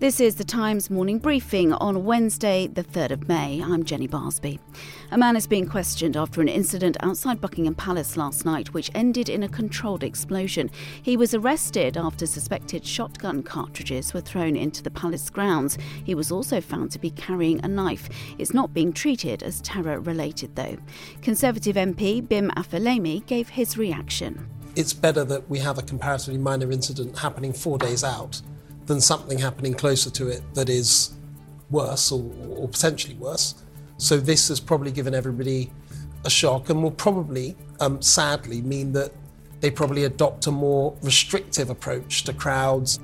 This is the Times morning briefing on Wednesday, the 3rd of May. I'm Jenny Barsby. A man is being questioned after an incident outside Buckingham Palace last night, which ended in a controlled explosion. He was arrested after suspected shotgun cartridges were thrown into the palace grounds. He was also found to be carrying a knife. It's not being treated as terror related, though. Conservative MP Bim Afolami gave his reaction. It's better that we have a comparatively minor incident happening four days out than something happening closer to it that is worse or, or potentially worse. So this has probably given everybody a shock and will probably, um, sadly, mean that they probably adopt a more restrictive approach to crowds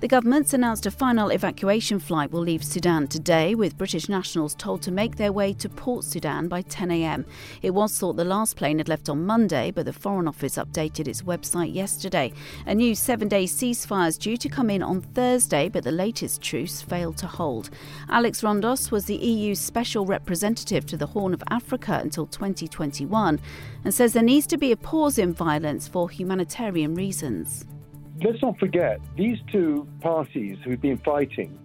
the government's announced a final evacuation flight will leave Sudan today, with British nationals told to make their way to Port Sudan by 10am. It was thought the last plane had left on Monday, but the Foreign Office updated its website yesterday. A new seven day ceasefire is due to come in on Thursday, but the latest truce failed to hold. Alex Rondos was the EU's special representative to the Horn of Africa until 2021 and says there needs to be a pause in violence for humanitarian reasons let's not forget, these two parties who've been fighting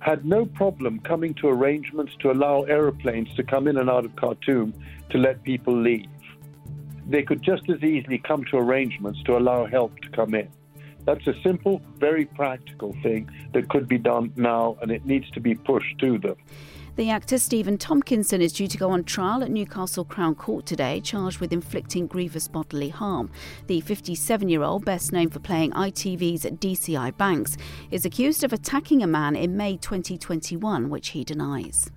had no problem coming to arrangements to allow aeroplanes to come in and out of Khartoum to let people leave. They could just as easily come to arrangements to allow help to come in. That's a simple, very practical thing that could be done now, and it needs to be pushed to them. The actor Stephen Tompkinson is due to go on trial at Newcastle Crown Court today, charged with inflicting grievous bodily harm. The 57 year old, best known for playing ITV's DCI Banks, is accused of attacking a man in May 2021, which he denies.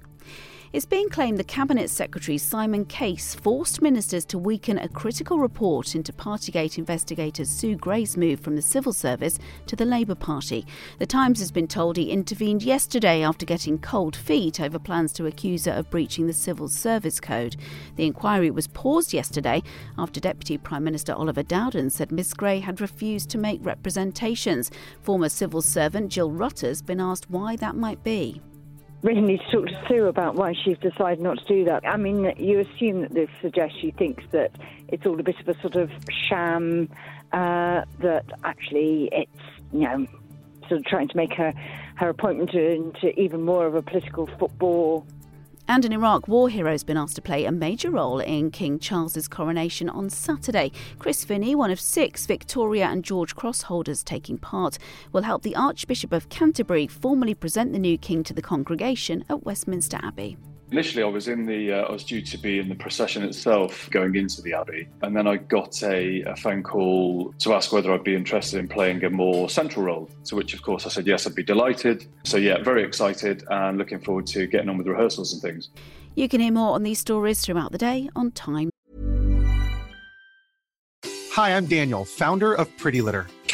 It's being claimed the Cabinet Secretary Simon Case forced ministers to weaken a critical report into Partygate investigators Sue Gray's move from the civil service to the Labour Party. The Times has been told he intervened yesterday after getting cold feet over plans to accuse her of breaching the Civil Service Code. The inquiry was paused yesterday after Deputy Prime Minister Oliver Dowden said Miss Gray had refused to make representations. Former civil servant Jill Rutter's been asked why that might be really need to talk to Sue about why she's decided not to do that. I mean, you assume that this suggests she thinks that it's all a bit of a sort of sham, uh, that actually it's, you know, sort of trying to make her, her appointment into even more of a political football and an Iraq war hero has been asked to play a major role in King Charles's coronation on Saturday. Chris Finney, one of six Victoria and George Cross holders taking part, will help the Archbishop of Canterbury formally present the new king to the congregation at Westminster Abbey. Initially, I was in the, uh, I was due to be in the procession itself going into the Abbey. And then I got a, a, phone call to ask whether I'd be interested in playing a more central role, to which, of course, I said yes, I'd be delighted. So, yeah, very excited and looking forward to getting on with rehearsals and things. You can hear more on these stories throughout the day on Time. Hi, I'm Daniel, founder of Pretty Litter.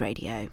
Radio.